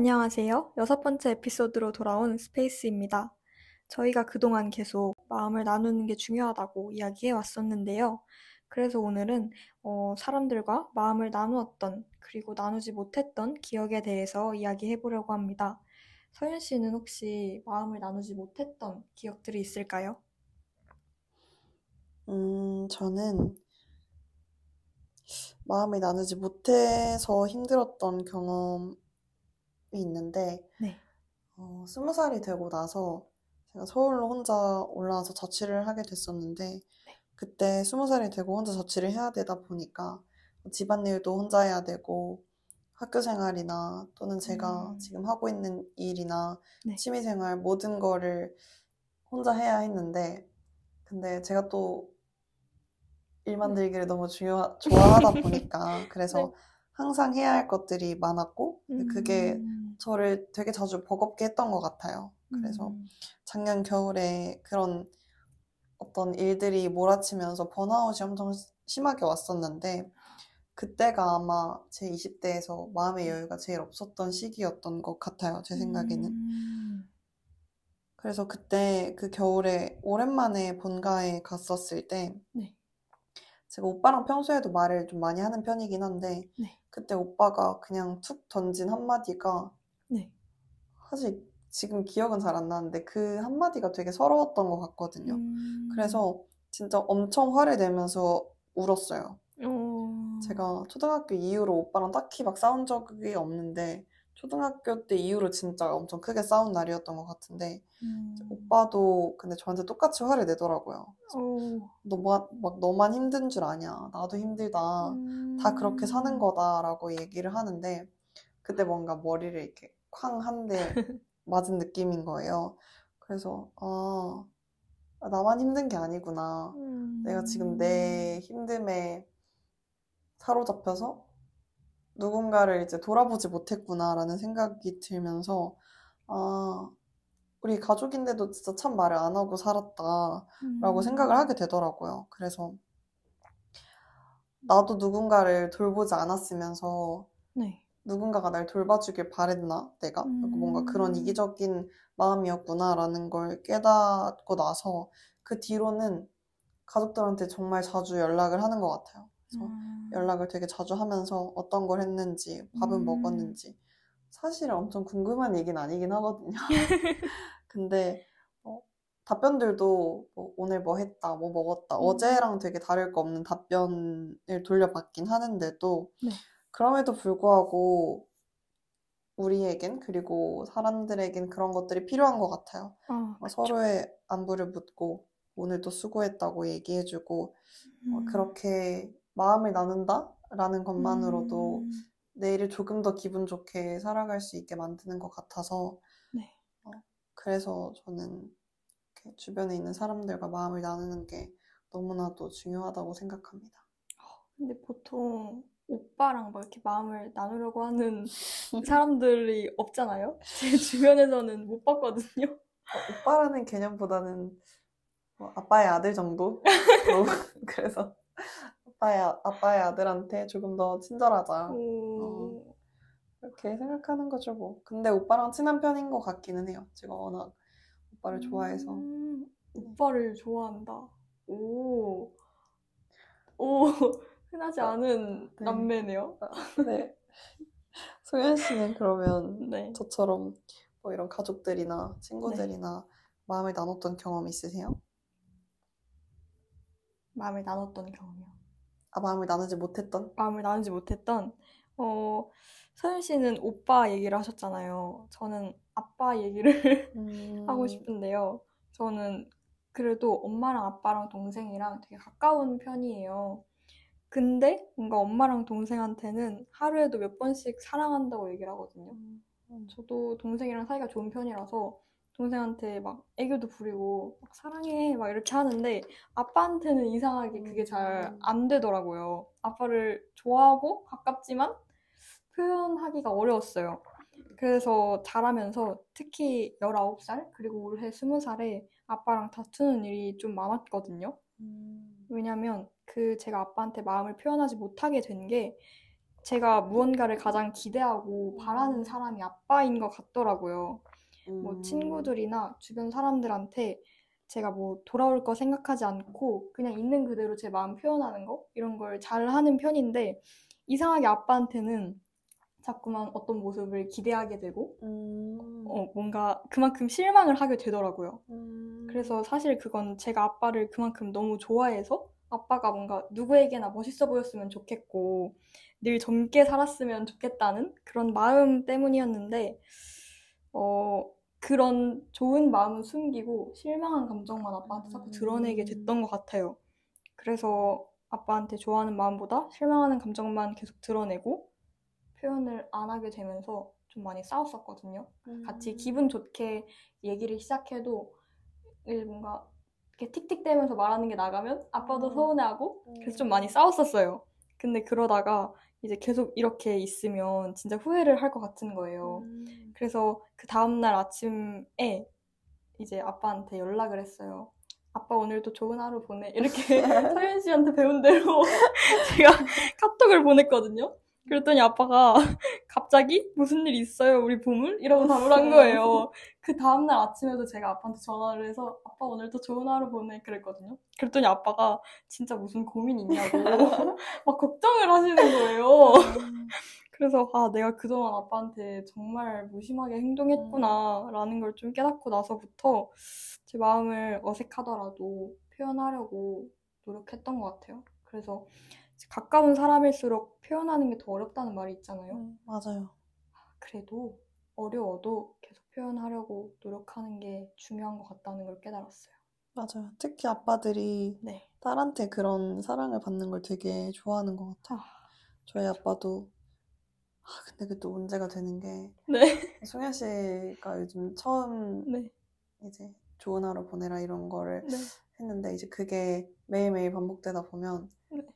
안녕하세요. 여섯 번째 에피소드로 돌아온 스페이스입니다. 저희가 그동안 계속 마음을 나누는 게 중요하다고 이야기해 왔었는데요. 그래서 오늘은 어, 사람들과 마음을 나누었던 그리고 나누지 못했던 기억에 대해서 이야기해 보려고 합니다. 서윤 씨는 혹시 마음을 나누지 못했던 기억들이 있을까요? 음, 저는 마음을 나누지 못해서 힘들었던 경험이 있는데, 네. 어, 스무 살이 되고 나서 제가 서울로 혼자 올라와서 자취를 하게 됐었는데, 그때 스무 살이 되고 혼자 자취를 해야 되다 보니까 집안일도 혼자 해야 되고, 학교 생활이나 또는 제가 음. 지금 하고 있는 일이나 네. 취미 생활 모든 거를 혼자 해야 했는데, 근데 제가 또 일 만들기를 너무 중요, 좋아하다 보니까, 그래서 네. 항상 해야 할 것들이 많았고, 근데 그게 음, 저를 되게 자주 버겁게 했던 것 같아요. 그래서 음, 작년 겨울에 그런 어떤 일들이 몰아치면서 번아웃이 엄청 심하게 왔었는데, 그때가 아마 제 20대에서 마음의 여유가 제일 없었던 시기였던 것 같아요, 제 생각에는. 음, 그래서 그때 그 겨울에 오랜만에 본가에 갔었을 때, 네. 제가 오빠랑 평소에도 말을 좀 많이 하는 편이긴 한데, 네. 그때 오빠가 그냥 툭 던진 한마디가, 네. 사실 지금 기억은 잘 안 나는데, 그 한마디가 되게 서러웠던 것 같거든요. 음, 그래서 진짜 엄청 화를 내면서 울었어요. 어, 제가 초등학교 이후로 오빠랑 딱히 막 싸운 적이 없는데, 초등학교 때 이후로 진짜 엄청 크게 싸운 날이었던 것 같은데, 음, 오빠도 근데 저한테 똑같이 화를 내더라고요. 어, 너만, 막 너만 힘든 줄 아냐. 나도 힘들다. 다 그렇게 사는 음, 거다라고 얘기를 하는데, 그때 뭔가 머리를 이렇게 쾅 한 대 맞은 느낌인 거예요. 그래서, 아, 나만 힘든 게 아니구나. 내가 지금 내 음, 힘듦에 사로잡혀서 누군가를 이제 돌아보지 못했구나라는 생각이 들면서, 아, 우리 가족인데도 진짜 참 말을 안 하고 살았다라고 생각을 음, 하게 되더라고요. 그래서 나도 누군가를 돌보지 않았으면서 네. 누군가가 날 돌봐주길 바랬나, 내가? 뭔가 그런 음, 이기적인 마음이었구나라는 걸 깨닫고 나서 그 뒤로는 가족들한테 정말 자주 연락을 하는 것 같아요. 그래서 음, 연락을 되게 자주 하면서 어떤 걸 했는지, 밥은 음, 먹었는지. 사실 엄청 궁금한 얘기는 아니긴 하거든요. 근데 어, 답변들도 뭐 오늘 뭐 했다, 뭐 먹었다, 음, 어제랑 되게 다를 거 없는 답변을 돌려받긴 하는데도 네. 그럼에도 불구하고 우리에겐 그리고 사람들에겐 그런 것들이 필요한 것 같아요. 아, 어. 서로의 안부를 묻고 오늘도 수고했다고 얘기해주고 어, 음, 그렇게 마음을 나눈다라는 것만으로도 음, 내일을 조금 더 기분 좋게 살아갈 수 있게 만드는 것 같아서 네. 어, 그래서 저는 주변에 있는 사람들과 마음을 나누는 게 너무나도 중요하다고 생각합니다. 근데 보통 오빠랑 막 이렇게 마음을 나누려고 하는 사람들이 없잖아요? 제 주변에서는 못 봤거든요. 어, 오빠라는 개념보다는 뭐 아빠의 아들 정도? 뭐 그래서 아빠의, 아- 아빠의 아들한테 조금 더 친절하자. 어, 오, 그렇게 생각하는 거죠, 뭐. 근데 오빠랑 친한 편인 것 같기는 해요. 제가 워낙 오빠를 좋아해서. 음, 네. 오빠를 좋아한다. 오, 오, 흔하지 아, 않은 네. 남매네요. 아, 네. 소연 씨는 그러면 네. 저처럼 뭐 이런 가족들이나 네. 친구들이나 마음을 나눴던 경험 있으세요? 마음을 나눴던 경험이요. 아, 마음을 나누지 못했던? 마음을 나누지 못했던, 어, 서윤 씨는 오빠 얘기를 하셨잖아요. 저는 아빠 얘기를 하고 음, 싶은데요. 저는 그래도 엄마랑 아빠랑 동생이랑 되게 가까운 편이에요. 근데 뭔가 엄마랑 동생한테는 하루에도 몇 번씩 사랑한다고 얘기를 하거든요. 음, 저도 동생이랑 사이가 좋은 편이라서 동생한테 막 애교도 부리고 막 사랑해 막 이렇게 하는데 아빠한테는 이상하게 그게 잘 음, 안 되더라고요. 아빠를 좋아하고 가깝지만 표현하기가 어려웠어요. 그래서 자라면서 특히 19살 그리고 올해 20살에 아빠랑 다투는 일이 좀 많았거든요. 음, 왜냐면 그 제가 아빠한테 마음을 표현하지 못하게 된 게 제가 무언가를 가장 기대하고 바라는 사람이 아빠인 것 같더라고요. 뭐 음. 친구들이나 주변 사람들한테 제가 뭐 돌아올 거 생각하지 않고 그냥 있는 그대로 제 마음 표현하는 거 이런 걸 잘 하는 편인데 이상하게 아빠한테는 자꾸만 어떤 모습을 기대하게 되고 음. 어, 뭔가 그만큼 실망을 하게 되더라고요. 음. 그래서 사실 그건 제가 아빠를 그만큼 너무 좋아해서 아빠가 뭔가 누구에게나 멋있어 보였으면 좋겠고 늘 젊게 살았으면 좋겠다는 그런 마음 때문이었는데 어, 그런 좋은 마음은 숨기고 실망한 감정만 아빠한테 자꾸 드러내게 됐던 것 같아요. 그래서 아빠한테 좋아하는 마음보다 실망하는 감정만 계속 드러내고 표현을 안 하게 되면서 좀 많이 싸웠었거든요. 같이 기분 좋게 얘기를 시작해도 뭔가 이렇게 틱틱대면서 말하는 게 나가면 아빠도 음. 서운해하고 그래서 좀 많이 싸웠었어요. 근데 그러다가 이제 계속 이렇게 있으면 진짜 후회를 할 것 같은 거예요. 음. 그래서 그 다음날 아침에 이제 아빠한테 연락을 했어요. 아빠 오늘도 좋은 하루 보내. 이렇게 서현 씨한테 배운 대로 제가 카톡을 보냈거든요. 그랬더니 아빠가 갑자기 무슨 일 있어요 우리 보물? 이러고 답을 한 거예요. 그 다음날 아침에도 제가 아빠한테 전화를 해서 아빠 오늘도 좋은 하루 보내 그랬거든요. 그랬더니 아빠가 진짜 무슨 고민 있냐고 막 걱정을 하시는 거예요. 그래서 아 내가 그동안 아빠한테 정말 무심하게 행동했구나라는 걸 좀 깨닫고 나서부터 제 마음을 어색하더라도 표현하려고 노력했던 것 같아요. 그래서 가까운 사람일수록 표현하는 게 더 어렵다는 말이 있잖아요. 음, 맞아요. 그래도 어려워도 계속 표현하려고 노력하는 게 중요한 것 같다는 걸 깨달았어요. 맞아요. 특히 아빠들이 네. 딸한테 그런 사랑을 받는 걸 되게 좋아하는 것 같아요. 아, 저희 아빠도 아, 근데 그게 또 문제가 되는 게 네. 송현 씨가 요즘 처음 네. 이제 좋은 하루 보내라 이런 거를 네. 했는데 이제 그게 매일매일 반복되다 보면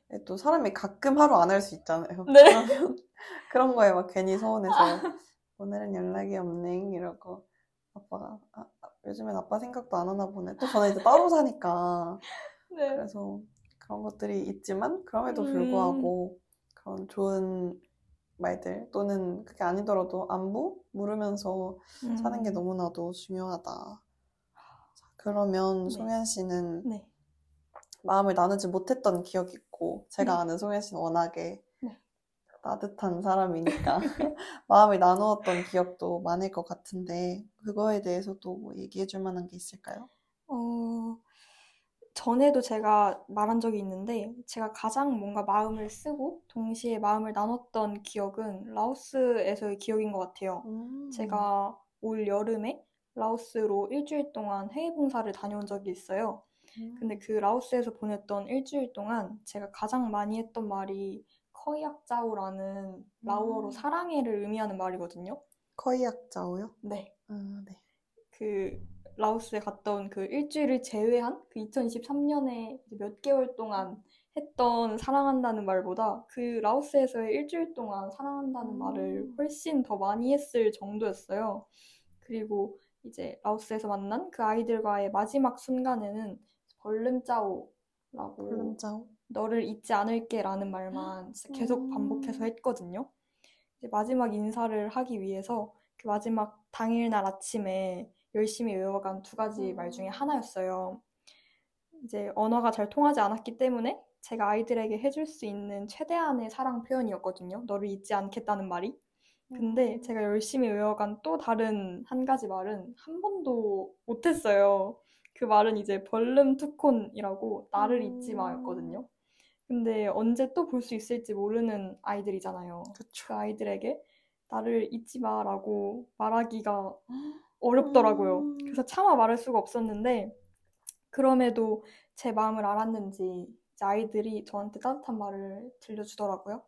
네. 또 사람이 가끔 하루 안 할 수 있잖아요. 네. 그러면 그런 거에 막 괜히 서운해서 오늘은 연락이 없네 이러고 아빠가 아, 아, 요즘엔 아빠 생각도 안 하나 보네. 또 저는 이제 따로 사니까 네. 그래서 그런 것들이 있지만 그럼에도 음. 불구하고 그런 좋은 말들 또는 그게 아니더라도 안부 물으면서 사는 게 음. 너무나도 중요하다. 자, 그러면 네. 송현 씨는 네. 마음을 나누지 못했던 기억이 있고 제가 네. 아는 송현 씨는 워낙에 네. 따뜻한 사람이니까 마음을 나누었던 기억도 많을 것 같은데 그거에 대해서도 뭐 얘기해 줄 만한 게 있을까요? 어, 전에도 제가 말한 적이 있는데, 제가 가장 뭔가 마음을 쓰고, 동시에 마음을 나눴던 기억은 라오스에서의 기억인 것 같아요. 음. 제가 올 여름에 라오스로 일주일 동안 해외 봉사를 다녀온 적이 있어요. 음. 근데 그 라오스에서 보냈던 일주일 동안 제가 가장 많이 했던 말이 커이악짜오라는 라오어로 음. 사랑해를 의미하는 말이거든요. 커이악자오요? 네. 아, 네. 그 라오스에 갔다 온 그 일주일을 제외한 그 2023년에 몇 개월 동안 했던 사랑한다는 말보다 그 라오스에서의 일주일 동안 사랑한다는 음. 말을 훨씬 더 많이 했을 정도였어요. 그리고 이제 라오스에서 만난 그 아이들과의 마지막 순간에는 벌름짜오라고 볼름자오. 너를 잊지 않을게라는 말만 계속 음. 반복해서 했거든요. 이제 마지막 인사를 하기 위해서 그 마지막 당일날 아침에 열심히 외워간 두 가지 말 중에 음. 하나였어요. 이제 언어가 잘 통하지 않았기 때문에 제가 아이들에게 해줄 수 있는 최대한의 사랑 표현이었거든요. 너를 잊지 않겠다는 말이. 근데 음. 제가 열심히 외워간 또 다른 한 가지 말은 한 번도 못했어요. 그 말은 이제 벌름 투콘이라고 나를 잊지 음. 마였거든요. 근데 언제 또 볼 수 있을지 모르는 아이들이잖아요. 그쵸. 그 아이들에게 나를 잊지 마라고 말하기가 어렵더라고요. 음. 그래서 차마 말할 수가 없었는데 그럼에도 제 마음을 알았는지 아이들이 저한테 따뜻한 말을 들려주더라고요.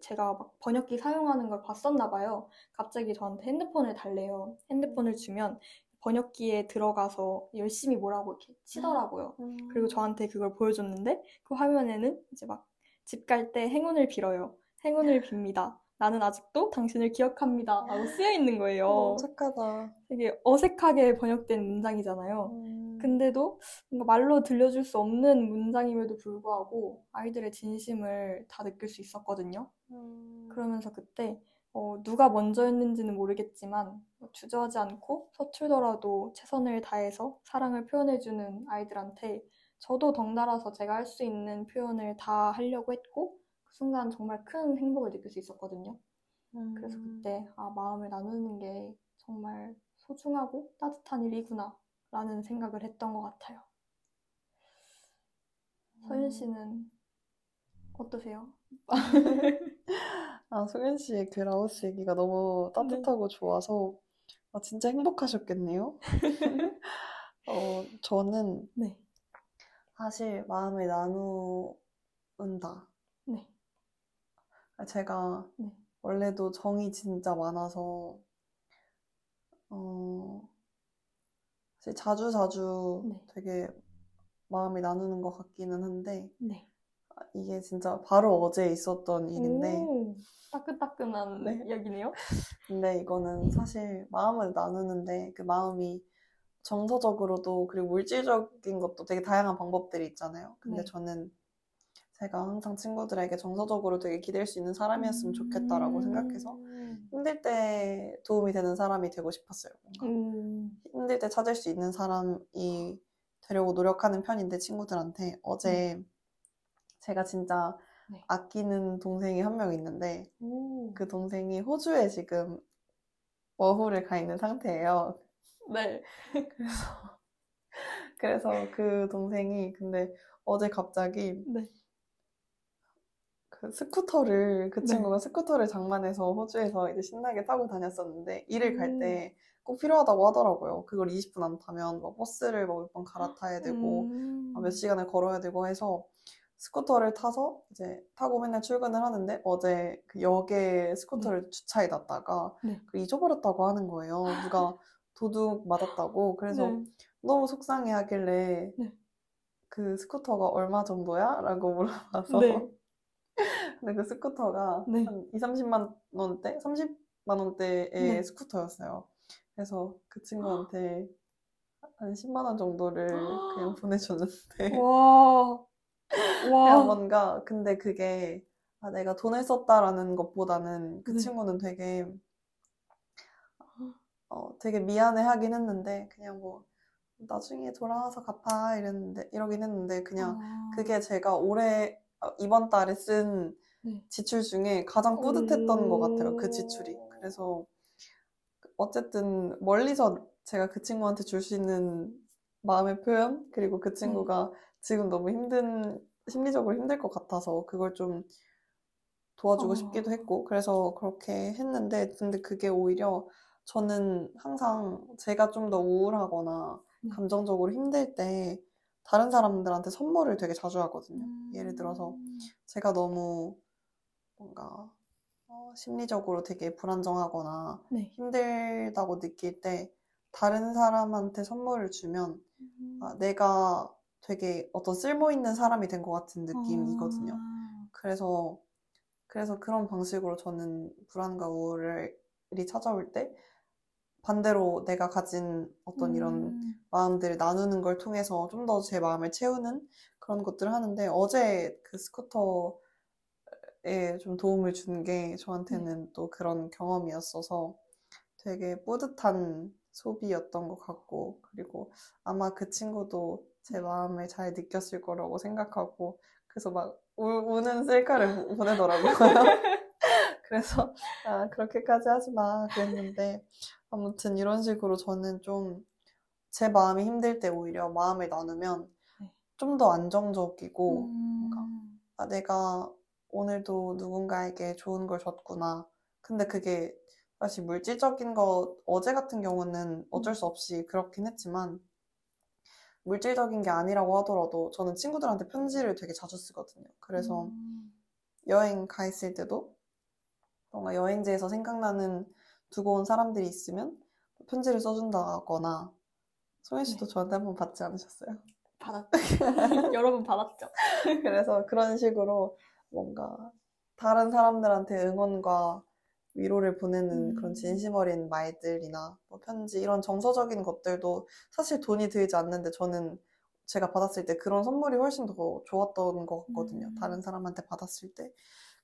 제가 막 번역기 사용하는 걸 봤었나 봐요. 갑자기 저한테 핸드폰을 달래요. 핸드폰을 주면 번역기에 들어가서 열심히 뭐라고 이렇게 치더라고요. 그리고 저한테 그걸 보여줬는데 그 화면에는 이제 막 집 갈 때 행운을 빌어요. 행운을 빕니다. 나는 아직도 당신을 기억합니다. 라고 쓰여 있는 거예요. 너무 착하다. 되게 어색하게 번역된 문장이잖아요. 음. 근데도 뭔가 말로 들려줄 수 없는 문장임에도 불구하고 아이들의 진심을 다 느낄 수 있었거든요. 음. 그러면서 그때 어, 누가 먼저였는지는 모르겠지만 뭐 주저하지 않고 서툴더라도 최선을 다해서 사랑을 표현해주는 아이들한테 저도 덩달아서 제가 할 수 있는 표현을 다 하려고 했고 그 순간 정말 큰 행복을 느낄 수 있었거든요. 음. 그래서 그때 아 마음을 나누는 게 정말 소중하고 따뜻한 일이구나 라는 생각을 했던 것 같아요. 서윤 씨는 어떠세요? 아, 소연 씨의 그 라오스 얘기가 너무 따뜻하고 좋아서 아, 진짜 행복하셨겠네요. 어, 저는 네. 사실 마음을 나누는다. 네. 제가 네. 원래도 정이 진짜 많아서 어, 사실 자주 자주 네. 되게 마음을 나누는 것 같기는 한데 네. 아, 이게 진짜 바로 어제 있었던 일인데 오, 따끈따끈한 네. 이야기네요. 근데 이거는 사실 마음을 나누는데 그 마음이 정서적으로도 그리고 물질적인 것도 되게 다양한 방법들이 있잖아요. 근데 네. 저는 제가 항상 친구들에게 정서적으로 되게 기댈 수 있는 사람이었으면 좋겠다라고 음. 생각해서 힘들 때 도움이 되는 사람이 되고 싶었어요. 음. 힘들 때 찾을 수 있는 사람이 되려고 노력하는 편인데 친구들한테 어제 제가 진짜 네. 아끼는 동생이 한 명 있는데 오. 그 동생이 호주에 지금 워홀을 가 있는 상태예요. 네. 그래서 그 동생이 근데 어제 갑자기 네. 그 스쿠터를 그 네. 친구가 스쿠터를 장만해서 호주에서 이제 신나게 타고 다녔었는데 일을 갈 음. 때 꼭 필요하다고 하더라고요. 그걸 20분 안 타면 뭐 버스를 뭐 몇 번 갈아타야 되고 음. 몇 시간을 걸어야 되고 해서 스쿠터를 타서 이제 타고 맨날 출근을 하는데 어제 그 역에 스쿠터를 주차해 놨다가 네. 잊어버렸다고 하는 거예요. 누가 도둑 맞았다고. 그래서 네. 너무 속상해 하길래 네. 그 스쿠터가 얼마 정도야? 라고 물어봐서 네. 근데 그 스쿠터가 네. 한 2, 30만 원대? 30만 원대의 네. 스쿠터였어요. 그래서 그 친구한테 한 10만 원 정도를 그냥 보내줬는데 와. 와. 뭔가 근데 그게 아, 내가 돈을 썼다라는 것보다는 그 네. 친구는 되게 어, 되게 미안해 하긴 했는데 그냥 뭐 나중에 돌아와서 갚아 이랬는데 이러긴 했는데 그냥 아. 그게 제가 올해 어, 이번 달에 쓴 네. 지출 중에 가장 뿌듯했던 것 같아요. 그 오. 지출이. 그래서 어쨌든 멀리서 제가 그 친구한테 줄 수 있는 마음의 표현 그리고 그 친구가 지금 너무 힘든 심리적으로 힘들 것 같아서 그걸 좀 도와주고 어. 싶기도 했고 그래서 그렇게 했는데 근데 그게 오히려 저는 항상 제가 좀 더 우울하거나 네. 감정적으로 힘들 때 다른 사람들한테 선물을 되게 자주 하거든요. 음. 예를 들어서 제가 너무 뭔가 어, 심리적으로 되게 불안정하거나 네. 힘들다고 느낄 때 다른 사람한테 선물을 주면 음. 아, 내가 되게 어떤 쓸모 있는 사람이 된 것 같은 느낌이거든요. 아. 그래서 그래서 그런 방식으로 저는 불안과 우울이 찾아올 때 반대로 내가 가진 어떤 이런 음. 마음들을 나누는 걸 통해서 좀 더 제 마음을 채우는 그런 것들을 하는데 어제 그 스쿠터에 좀 도움을 준 게 저한테는 또 그런 경험이었어서 되게 뿌듯한 소비였던 것 같고 그리고 아마 그 친구도 제 마음을 잘 느꼈을 거라고 생각하고 그래서 막 우, 우는 셀카를 보내더라고요. 그래서 아 그렇게까지 하지 마 그랬는데 아무튼 이런 식으로 저는 좀 제 마음이 힘들 때 오히려 마음을 나누면 네. 좀더 안정적이고 음. 아, 내가 오늘도 누군가에게 좋은 걸 줬구나. 근데 그게 사실 물질적인 거 어제 같은 경우는 어쩔 수 없이 그렇긴 했지만 물질적인 게 아니라고 하더라도 저는 친구들한테 편지를 되게 자주 쓰거든요. 그래서 음. 여행 가 있을 때도 뭔가 여행지에서 생각나는 두고 온 사람들이 있으면 편지를 써준다거나 소연 씨도 네. 저한테 한번 받지 않으셨어요? 받았죠. 여러 분 받았죠. 그래서 그런 식으로 뭔가 다른 사람들한테 응원과 위로를 보내는 그런 음. 진심 어린 말들이나 뭐 편지 이런 정서적인 것들도 사실 돈이 들지 않는데 저는 제가 받았을 때 그런 선물이 훨씬 더 좋았던 것 같거든요. 음. 다른 사람한테 받았을 때.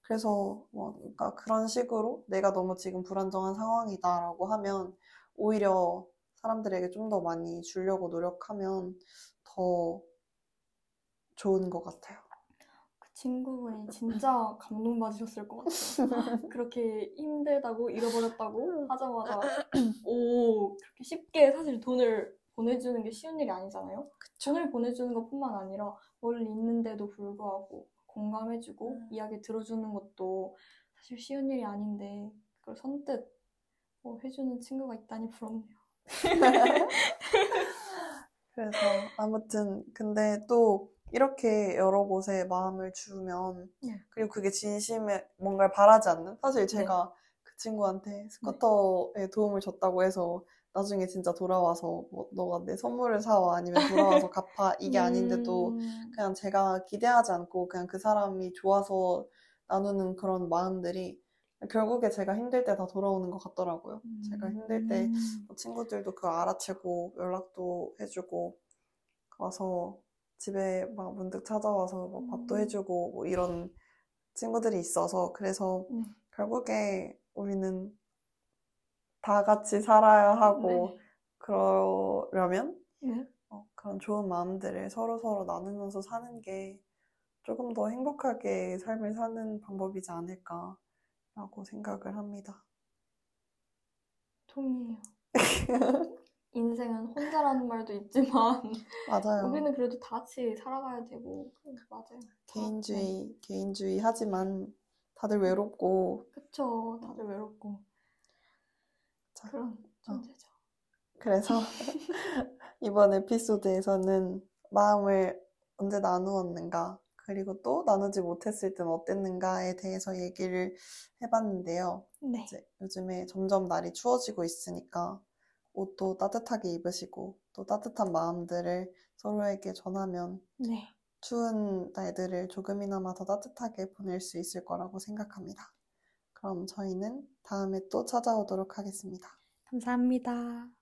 그래서 뭔가 그런 식으로 내가 너무 지금 불안정한 상황이다라고 하면 오히려 사람들에게 좀 더 많이 주려고 노력하면 더 좋은 것 같아요. 그 친구분이 진짜 감동받으셨을 것 같아요. 그렇게 힘들다고 잃어버렸다고 하자마자 오 그렇게 쉽게 사실 돈을 보내주는 게 쉬운 일이 아니잖아요. 돈을 보내주는 것뿐만 아니라 멀리 있는데도 불구하고 공감해주고 음. 이야기 들어주는 것도 사실 쉬운 일이 아닌데 그걸 선뜻 뭐 해주는 친구가 있다니 부럽네요. 그래서 아무튼 근데 또 이렇게 여러 곳에 마음을 주면 네. 그리고 그게 진심에 뭔가를 바라지 않는 사실 네. 제가 그 친구한테 스쿠터에 도움을 줬다고 해서 나중에 진짜 돌아와서 뭐 너가 내 선물을 사와 아니면 돌아와서 갚아 이게 아닌데도 음, 그냥 제가 기대하지 않고 그냥 그 사람이 좋아서 나누는 그런 마음들이 결국에 제가 힘들 때 다 돌아오는 것 같더라고요. 제가 힘들 때 음. 뭐 친구들도 그걸 알아채고 연락도 해주고 와서 집에 막 문득 찾아와서 뭐 밥도 음. 해주고 뭐 이런 친구들이 있어서 그래서 네. 결국에 우리는 다 같이 살아야 하고 네. 그러려면 네. 어, 그런 좋은 마음들을 서로 서로 나누면서 사는 게 조금 더 행복하게 삶을 사는 방법이지 않을까라고 생각을 합니다. 동의해요. 인생은 혼자라는 말도 있지만 맞아요. 우리는 그래도 다 같이 살아가야 되고 맞아요. 개인주의, 개인주의 하지만 다들 외롭고, 그쵸. 다들 외롭고 자, 그런 존재죠. 그래서 이번 에피소드에서는 마음을 언제 나누었는가, 그리고 또 나누지 못했을 땐 어땠는가에 대해서 얘기를 해봤는데요. 네. 이제 요즘에 점점 날이 추워지고 있으니까 옷도 따뜻하게 입으시고 또 따뜻한 마음들을 서로에게 전하면 네. 추운 날들을 조금이나마 더 따뜻하게 보낼 수 있을 거라고 생각합니다. 그럼 저희는 다음에 또 찾아오도록 하겠습니다. 감사합니다.